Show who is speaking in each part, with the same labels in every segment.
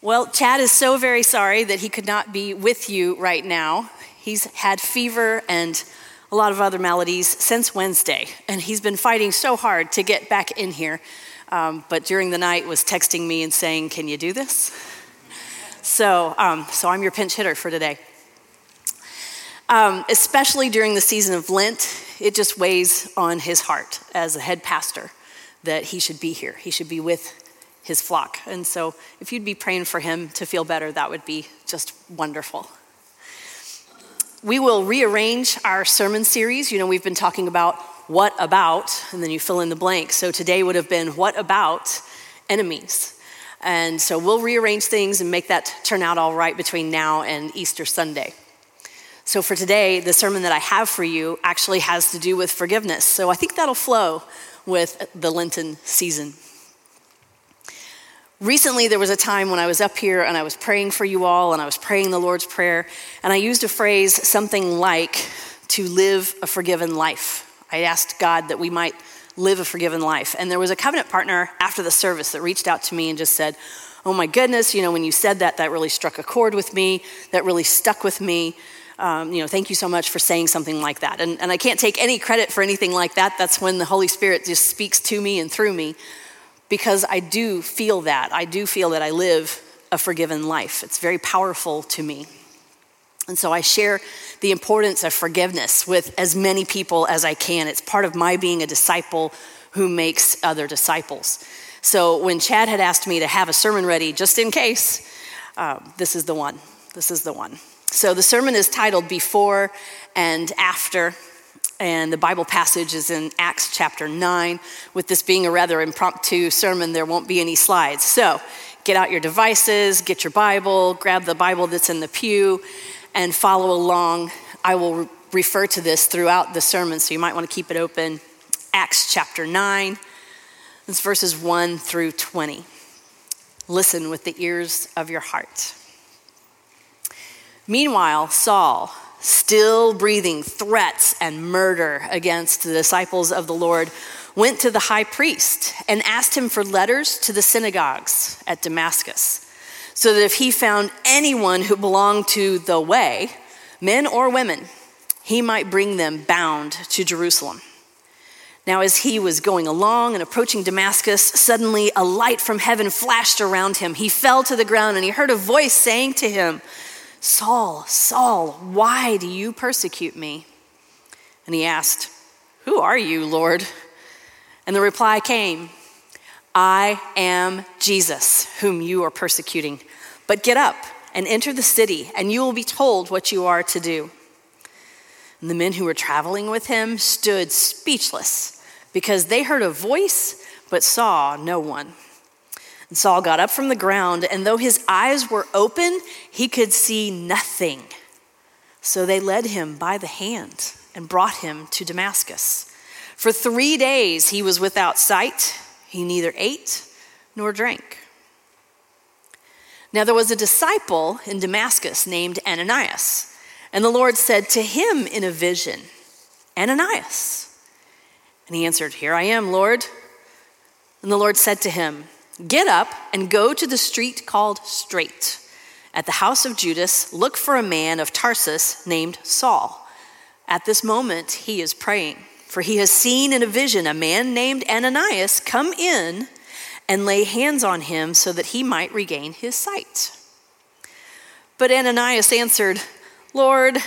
Speaker 1: Well, Chad is so very sorry that he could not be with you right now. He's had fever and a lot of other maladies since Wednesday, and he's been fighting so hard to get back in here. Um, but during the night, was texting me and saying, "Can you do this?" So, um, so I'm your pinch hitter for today. Um, especially during the season of Lent, it just weighs on his heart as a head pastor that he should be here. He should be with his flock. And so, if you'd be praying for him to feel better, that would be just wonderful. We will rearrange our sermon series. You know, we've been talking about what about, and then you fill in the blank. So, today would have been what about enemies. And so, we'll rearrange things and make that turn out all right between now and Easter Sunday. So, for today, the sermon that I have for you actually has to do with forgiveness. So, I think that'll flow with the Lenten season. Recently, there was a time when I was up here and I was praying for you all and I was praying the Lord's Prayer, and I used a phrase something like, to live a forgiven life. I asked God that we might live a forgiven life. And there was a covenant partner after the service that reached out to me and just said, Oh my goodness, you know, when you said that, that really struck a chord with me, that really stuck with me. Um, you know, thank you so much for saying something like that. And, and I can't take any credit for anything like that. That's when the Holy Spirit just speaks to me and through me because I do feel that. I do feel that I live a forgiven life. It's very powerful to me. And so I share the importance of forgiveness with as many people as I can. It's part of my being a disciple who makes other disciples. So when Chad had asked me to have a sermon ready just in case, uh, this is the one. This is the one. So the sermon is titled Before and After and the Bible passage is in Acts chapter 9. With this being a rather impromptu sermon, there won't be any slides. So get out your devices, get your Bible, grab the Bible that's in the pew, and follow along. I will re- refer to this throughout the sermon, so you might want to keep it open. Acts chapter 9, it's verses 1 through 20. Listen with the ears of your heart. Meanwhile, Saul, still breathing threats and murder against the disciples of the Lord, went to the high priest and asked him for letters to the synagogues at Damascus, so that if he found anyone who belonged to the way, men or women, he might bring them bound to Jerusalem. Now, as he was going along and approaching Damascus, suddenly a light from heaven flashed around him. He fell to the ground and he heard a voice saying to him, Saul, Saul, why do you persecute me? And he asked, Who are you, Lord? And the reply came, I am Jesus, whom you are persecuting. But get up and enter the city, and you will be told what you are to do. And the men who were traveling with him stood speechless because they heard a voice but saw no one. And Saul got up from the ground, and though his eyes were open, he could see nothing. So they led him by the hand and brought him to Damascus. For three days he was without sight, he neither ate nor drank. Now there was a disciple in Damascus named Ananias, and the Lord said to him in a vision, Ananias. And he answered, Here I am, Lord. And the Lord said to him, Get up and go to the street called Straight. At the house of Judas, look for a man of Tarsus named Saul. At this moment, he is praying, for he has seen in a vision a man named Ananias come in and lay hands on him so that he might regain his sight. But Ananias answered, Lord,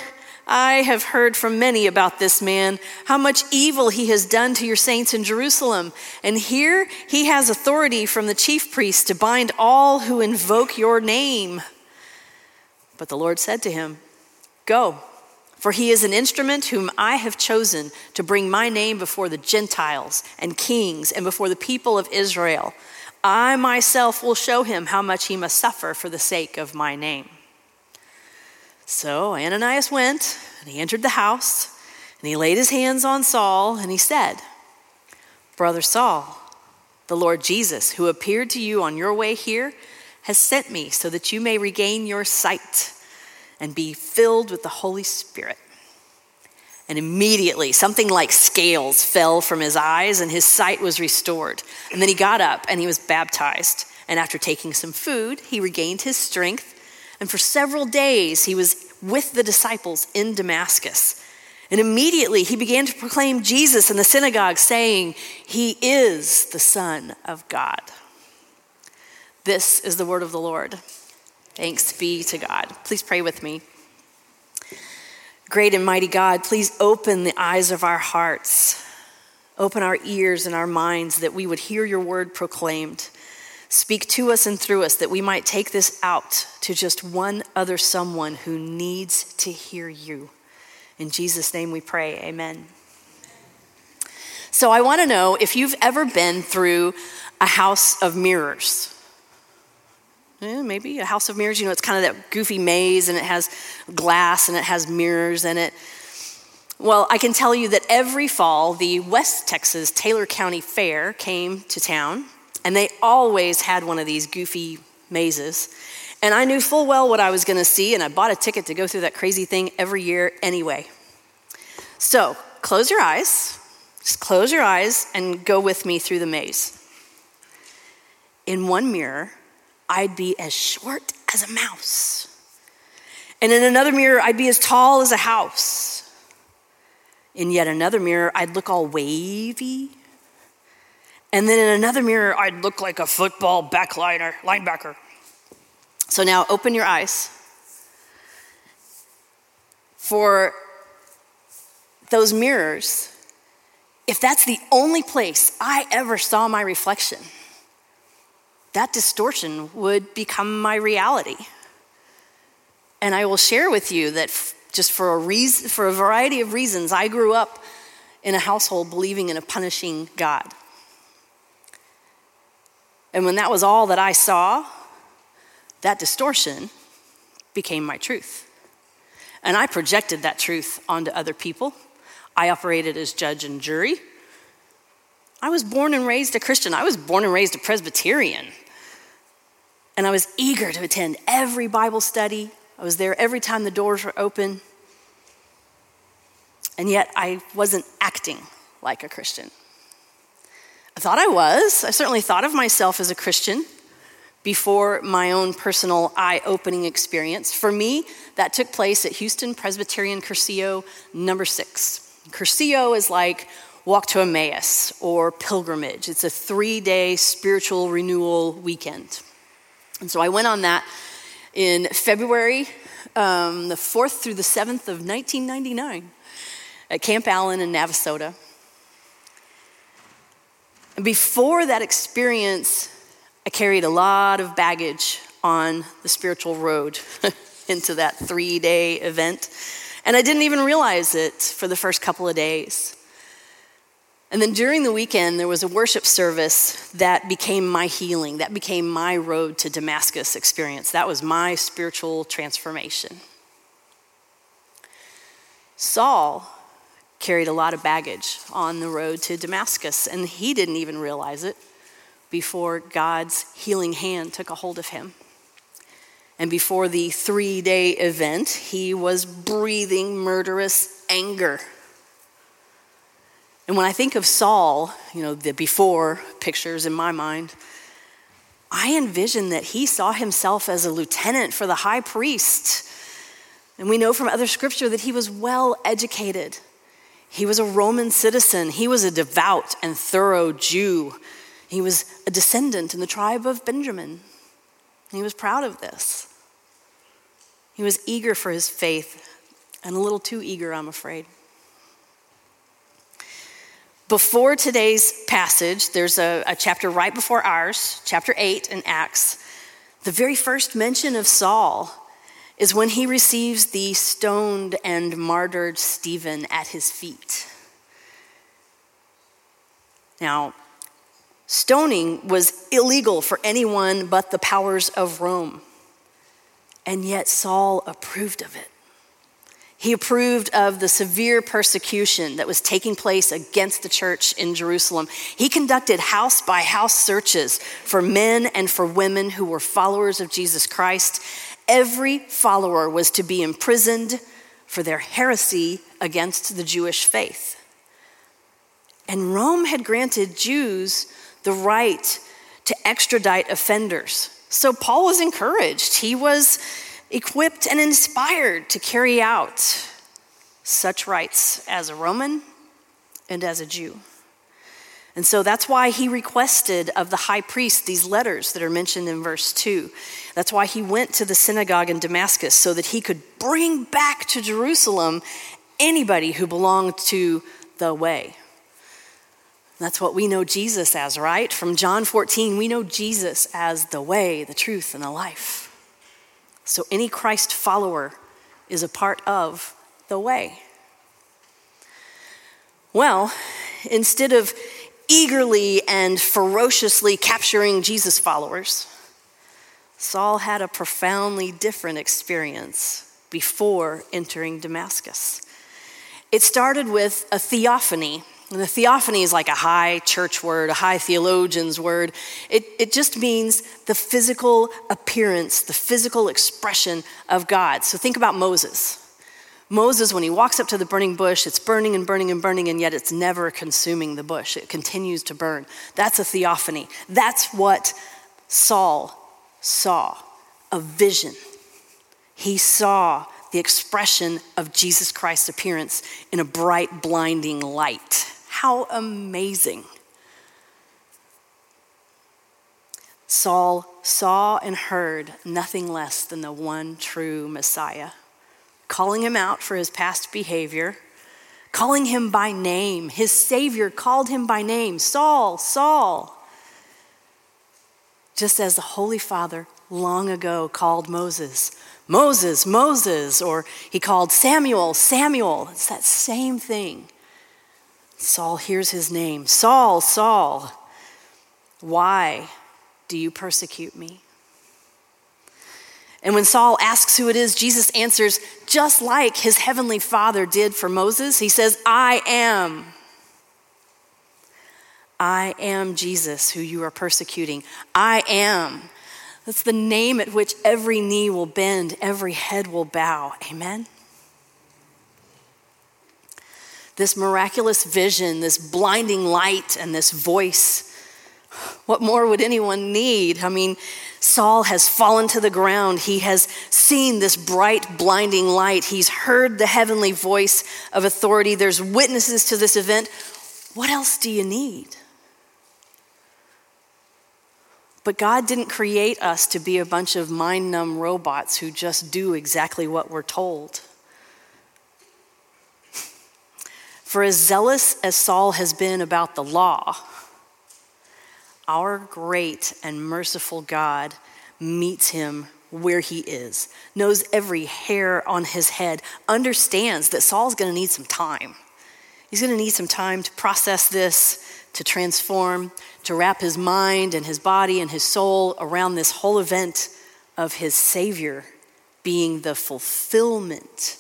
Speaker 1: I have heard from many about this man, how much evil he has done to your saints in Jerusalem. And here he has authority from the chief priests to bind all who invoke your name. But the Lord said to him, Go, for he is an instrument whom I have chosen to bring my name before the Gentiles and kings and before the people of Israel. I myself will show him how much he must suffer for the sake of my name. So Ananias went, and he entered the house, and he laid his hands on Saul, and he said, Brother Saul, the Lord Jesus, who appeared to you on your way here, has sent me so that you may regain your sight and be filled with the Holy Spirit. And immediately, something like scales fell from his eyes, and his sight was restored. And then he got up and he was baptized. And after taking some food, he regained his strength. And for several days, he was with the disciples in Damascus. And immediately he began to proclaim Jesus in the synagogue, saying, He is the Son of God. This is the word of the Lord. Thanks be to God. Please pray with me. Great and mighty God, please open the eyes of our hearts, open our ears and our minds that we would hear your word proclaimed. Speak to us and through us that we might take this out to just one other someone who needs to hear you. In Jesus' name we pray, amen. So I want to know if you've ever been through a house of mirrors. Yeah, maybe a house of mirrors. You know, it's kind of that goofy maze and it has glass and it has mirrors in it. Well, I can tell you that every fall, the West Texas Taylor County Fair came to town, and they always had one of these goofy mazes. And I knew full well what I was going to see, and I bought a ticket to go through that crazy thing every year anyway. So close your eyes, just close your eyes and go with me through the maze. In one mirror, I'd be as short as a mouse. And in another mirror, I'd be as tall as a house. In yet another mirror, I'd look all wavy. And then in another mirror, I'd look like a football backliner, linebacker. So now open your eyes. For those mirrors, if that's the only place I ever saw my reflection, that distortion would become my reality. And I will share with you that f- just for a reason, for a variety of reasons, I grew up in a household believing in a punishing God. And when that was all that I saw, that distortion became my truth. And I projected that truth onto other people. I operated as judge and jury. I was born and raised a Christian. I was born and raised a Presbyterian. And I was eager to attend every Bible study. I was there every time the doors were open. And yet I wasn't acting like a Christian. I thought I was. I certainly thought of myself as a Christian before my own personal eye opening experience. For me, that took place at Houston Presbyterian Cursillo number six. Cursillo is like walk to Emmaus or pilgrimage, it's a three day spiritual renewal weekend. And so I went on that in February, um, the 4th through the 7th of 1999 at Camp Allen in Navasota. And before that experience, I carried a lot of baggage on the spiritual road into that three day event. And I didn't even realize it for the first couple of days. And then during the weekend, there was a worship service that became my healing, that became my road to Damascus experience. That was my spiritual transformation. Saul carried a lot of baggage on the road to Damascus, and he didn't even realize it before God's healing hand took a hold of him. And before the three day event, he was breathing murderous anger. And when I think of Saul, you know, the before pictures in my mind, I envision that he saw himself as a lieutenant for the high priest. And we know from other scripture that he was well educated. He was a Roman citizen. He was a devout and thorough Jew. He was a descendant in the tribe of Benjamin. He was proud of this. He was eager for his faith, and a little too eager, I'm afraid. Before today's passage, there's a, a, chapter right before ours, chapter 8 in Acts. The very first mention of Saul is when he receives the stoned and martyred Stephen at his feet. Now, Stoning was illegal for anyone but the powers of Rome. And yet Saul approved of it. He approved of the severe persecution that was taking place against the church in Jerusalem. He conducted house by house searches for men and for women who were followers of Jesus Christ. Every follower was to be imprisoned for their heresy against the Jewish faith. And Rome had granted Jews the right to extradite offenders. So Paul was encouraged. He was equipped and inspired to carry out such rights as a Roman and as a Jew. And so that's why he requested of the high priest these letters that are mentioned in verse 2. That's why he went to the synagogue in Damascus so that he could bring back to Jerusalem anybody who belonged to the way. That's what we know Jesus as, right? From John 14, we know Jesus as the way, the truth, and the life. So any Christ follower is a part of the way. Well, instead of eagerly and ferociously capturing Jesus' followers, Saul had a profoundly different experience before entering Damascus. It started with a theophany. And the theophany is like a high church word, a high theologian's word. It, it just means the physical appearance, the physical expression of God. So think about Moses. Moses, when he walks up to the burning bush, it's burning and burning and burning, and yet it's never consuming the bush. It continues to burn. That's a theophany. That's what Saul saw a vision. He saw the expression of Jesus Christ's appearance in a bright, blinding light. How amazing! Saul saw and heard nothing less than the one true Messiah calling him out for his past behavior, calling him by name. His Savior called him by name Saul, Saul. Just as the Holy Father long ago called Moses, Moses, Moses, or he called Samuel, Samuel. It's that same thing. Saul hears his name Saul, Saul. Why do you persecute me? And when Saul asks who it is, Jesus answers just like his heavenly father did for Moses. He says, I am. I am Jesus, who you are persecuting. I am. That's the name at which every knee will bend, every head will bow. Amen? This miraculous vision, this blinding light, and this voice. What more would anyone need? I mean, Saul has fallen to the ground. He has seen this bright, blinding light. He's heard the heavenly voice of authority. There's witnesses to this event. What else do you need? But God didn't create us to be a bunch of mind numb robots who just do exactly what we're told. For as zealous as Saul has been about the law, our great and merciful God meets him where he is, knows every hair on his head, understands that Saul's to need some time. He's to need some time to process this, to transform, to wrap his mind and his body and his soul around this whole event of his Savior being the fulfillment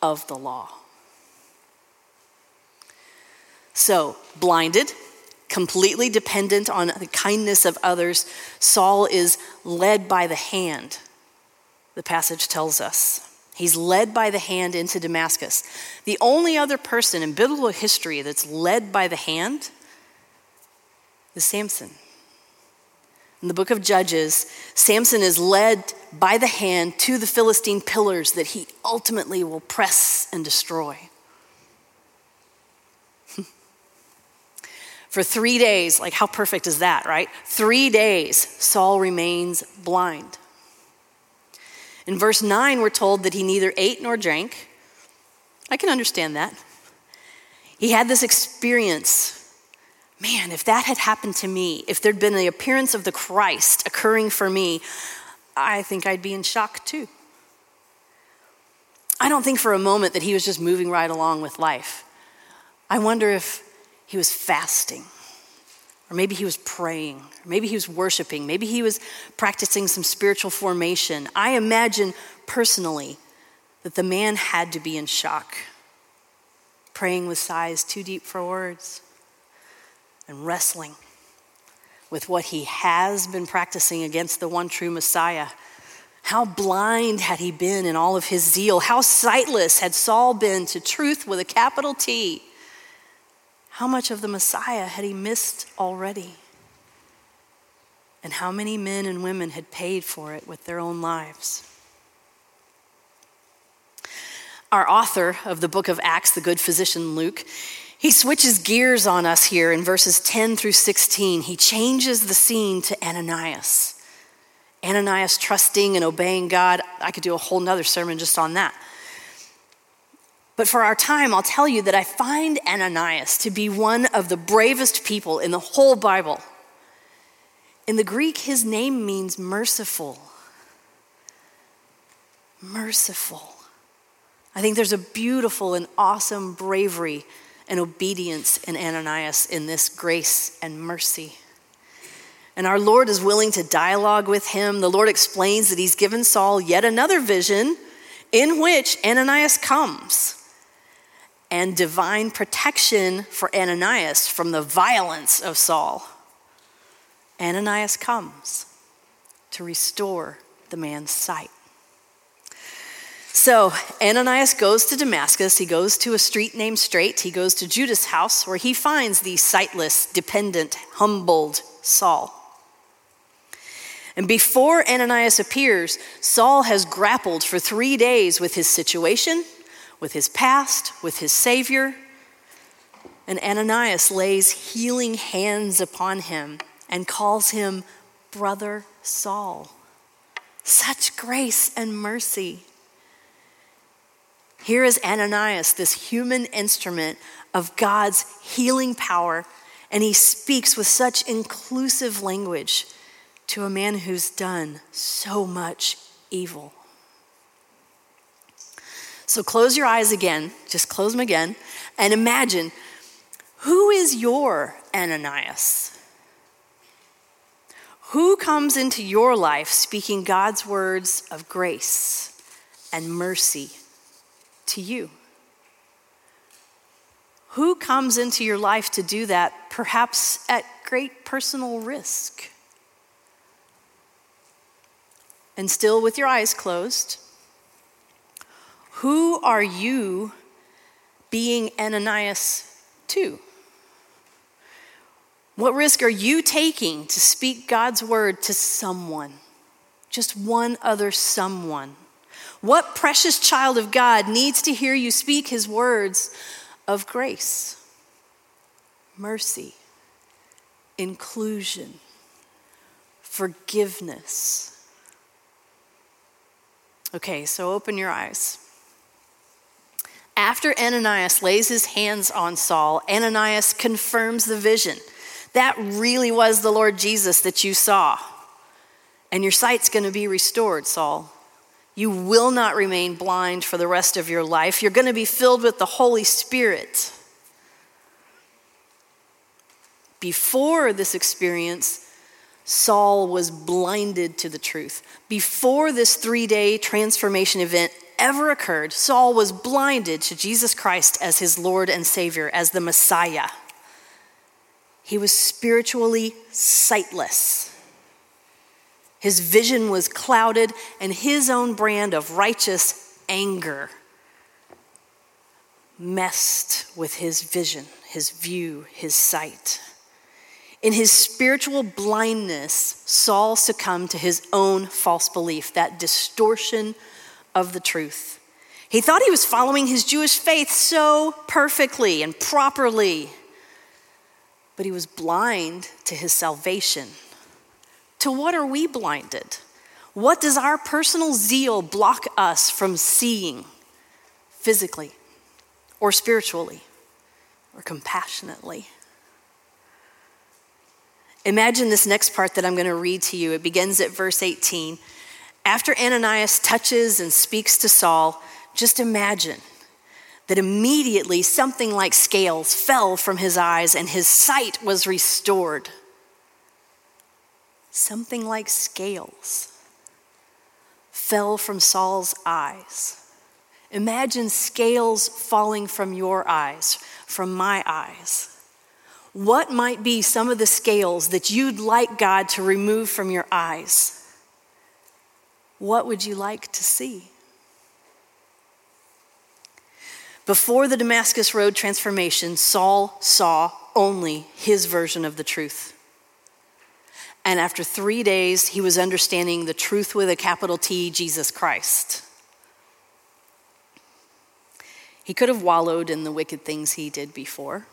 Speaker 1: of the law. So, blinded, completely dependent on the kindness of others, Saul is led by the hand, the passage tells us. He's led by the hand into Damascus. The only other person in biblical history that's led by the hand is Samson. In the book of Judges, Samson is led by the hand to the Philistine pillars that he ultimately will press and destroy. For three days, like how perfect is that, right? Three days, Saul remains blind. In verse 9, we're told that he neither ate nor drank. I can understand that. He had this experience. Man, if that had happened to me, if there'd been the appearance of the Christ occurring for me, I think I'd be in shock too. I don't think for a moment that he was just moving right along with life. I wonder if he was fasting. Or maybe he was praying. Or maybe he was worshiping. Maybe he was practicing some spiritual formation. I imagine personally that the man had to be in shock, praying with sighs too deep for words, and wrestling with what he has been practicing against the one true Messiah. How blind had he been in all of his zeal? How sightless had Saul been to truth with a capital T? How much of the Messiah had he missed already? And how many men and women had paid for it with their own lives? Our author of the book of Acts, the good physician Luke, he switches gears on us here in verses 10 through 16. He changes the scene to Ananias. Ananias trusting and obeying God. I could do a whole nother sermon just on that. But for our time, I'll tell you that I find Ananias to be one of the bravest people in the whole Bible. In the Greek, his name means merciful. Merciful. I think there's a beautiful and awesome bravery and obedience in Ananias in this grace and mercy. And our Lord is willing to dialogue with him. The Lord explains that he's given Saul yet another vision in which Ananias comes and divine protection for Ananias from the violence of Saul. Ananias comes to restore the man's sight. So Ananias goes to Damascus. He goes to a street named Straight. He goes to Judas' house where he finds the sightless, dependent, humbled Saul. And before Ananias appears, Saul has grappled for three days with his situation, with his past, with his Savior. And Ananias lays healing hands upon him and calls him Brother Saul. Such grace and mercy. Here is Ananias, this human instrument of God's healing power, and he speaks with such inclusive language to a man who's done so much evil. So close your eyes again, just close them again, and imagine who is your Ananias? Who comes into your life speaking God's words of grace and mercy to you? Who comes into your life to do that, perhaps at great personal risk? And still with your eyes closed, who are you being Ananias to? What risk are you taking to speak God's word to someone? Just one other someone. What precious child of God needs to hear you speak his words of grace, mercy, inclusion, forgiveness? Okay, so open your eyes. After Ananias lays his hands on Saul, Ananias confirms the vision. That really was the Lord Jesus that you saw. And your sight's going to be restored, Saul. You will not remain blind for the rest of your life. You're going to be filled with the Holy Spirit. Before this experience, Saul was blinded to the truth. Before this three day transformation event ever occurred, Saul was blinded to Jesus Christ as his Lord and Savior, as the Messiah. He was spiritually sightless. His vision was clouded, and his own brand of righteous anger messed with his vision, his view, his sight. In his spiritual blindness, Saul succumbed to his own false belief, that distortion of the truth. He thought he was following his Jewish faith so perfectly and properly but he was blind to his salvation. To what are we blinded? What does our personal zeal block us from seeing physically or spiritually or compassionately? Imagine this next part that I'm going to read to you. It begins at verse 18. After Ananias touches and speaks to Saul, just imagine that immediately something like scales fell from his eyes and his sight was restored. Something like scales fell from Saul's eyes. Imagine scales falling from your eyes, from my eyes. What might be some of the scales that you'd like God to remove from your eyes? What would you like to see? Before the Damascus Road transformation, Saul saw only his version of the truth. And after three days, he was understanding the truth with a capital T, Jesus Christ. He could have wallowed in the wicked things he did before.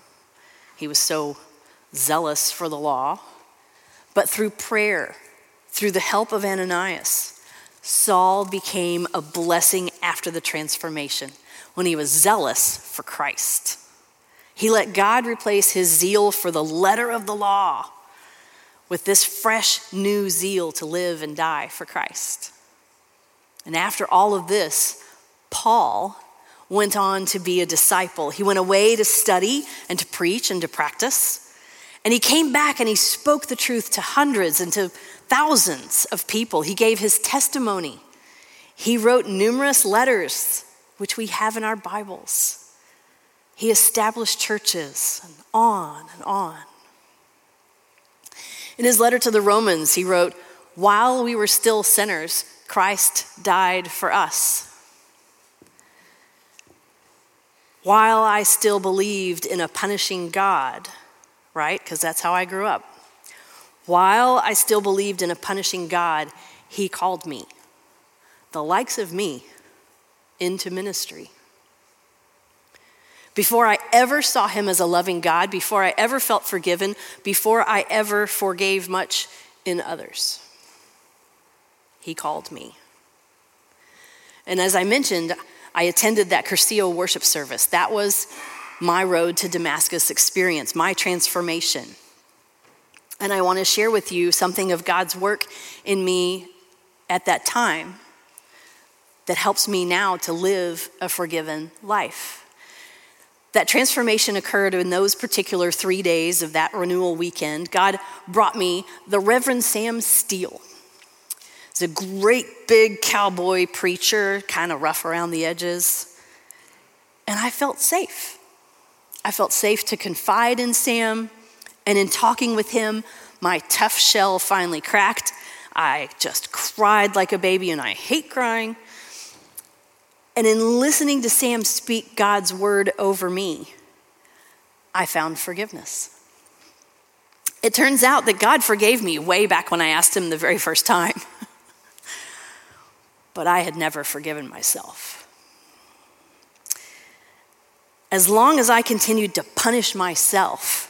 Speaker 1: He was so zealous for the law. But through prayer, through the help of Ananias, Saul became a blessing after the transformation when he was zealous for Christ. He let God replace his zeal for the letter of the law with this fresh new zeal to live and die for Christ. And after all of this, Paul went on to be a disciple. He went away to study and to preach and to practice. And he came back and he spoke the truth to hundreds and to thousands of people. He gave his testimony. He wrote numerous letters, which we have in our Bibles. He established churches and on and on. In his letter to the Romans, he wrote, While we were still sinners, Christ died for us. while I still believed in a punishing God, right? Because that's how I grew up. While I still believed in a punishing God, He called me, the likes of me, into ministry. Before I ever saw Him as a loving God, before I ever felt forgiven, before I ever forgave much in others, He called me. And as I mentioned, I attended that Cursillo worship service. That was my road to Damascus experience, my transformation. And I want to share with you something of God's work in me at that time that helps me now to live a forgiven life. That transformation occurred in those particular three days of that renewal weekend. God brought me the Reverend Sam Steele. He's a great big cowboy preacher, kind of rough around the edges. And I felt safe. I felt safe to confide in Sam. And in talking with him, my tough shell finally cracked. I just cried like a baby, and I hate crying. And in listening to Sam speak God's word over me, I found forgiveness. It turns out that God forgave me way back when I asked Him the very first time. but I had never forgiven myself. As long as I continued to punish myself,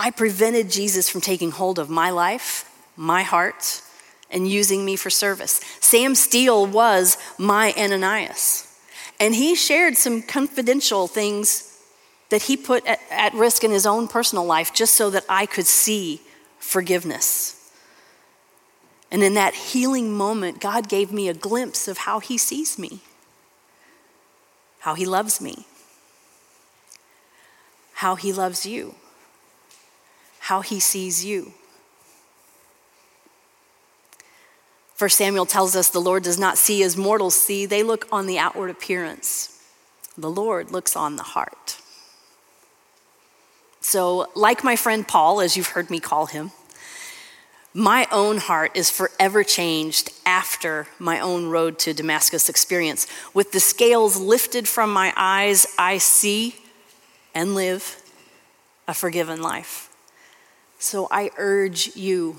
Speaker 1: I prevented Jesus from taking hold of my life, my heart, and using me for service. Sam Steele was my Ananias, and he shared some confidential things that he put at, at risk in his own personal life just so that I could see forgiveness. And in that healing moment, God gave me a glimpse of how He sees me, how He loves me, how He loves you, how He sees you. First Samuel tells us the Lord does not see as mortals see, they look on the outward appearance. The Lord looks on the heart. So, like my friend Paul, as you've heard me call him, my own heart is forever changed after my own road to Damascus experience. With the scales lifted from my eyes, I see and live a forgiven life. So I urge you,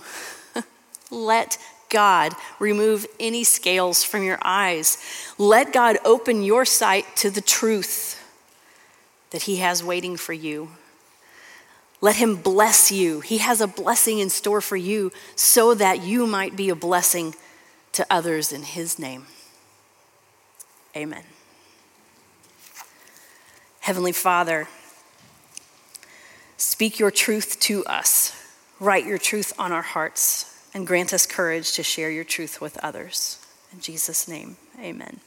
Speaker 1: let God remove any scales from your eyes. Let God open your sight to the truth that He has waiting for you. Let him bless you. He has a blessing in store for you so that you might be a blessing to others in his name. Amen. Heavenly Father, speak your truth to us, write your truth on our hearts, and grant us courage to share your truth with others. In Jesus' name, amen.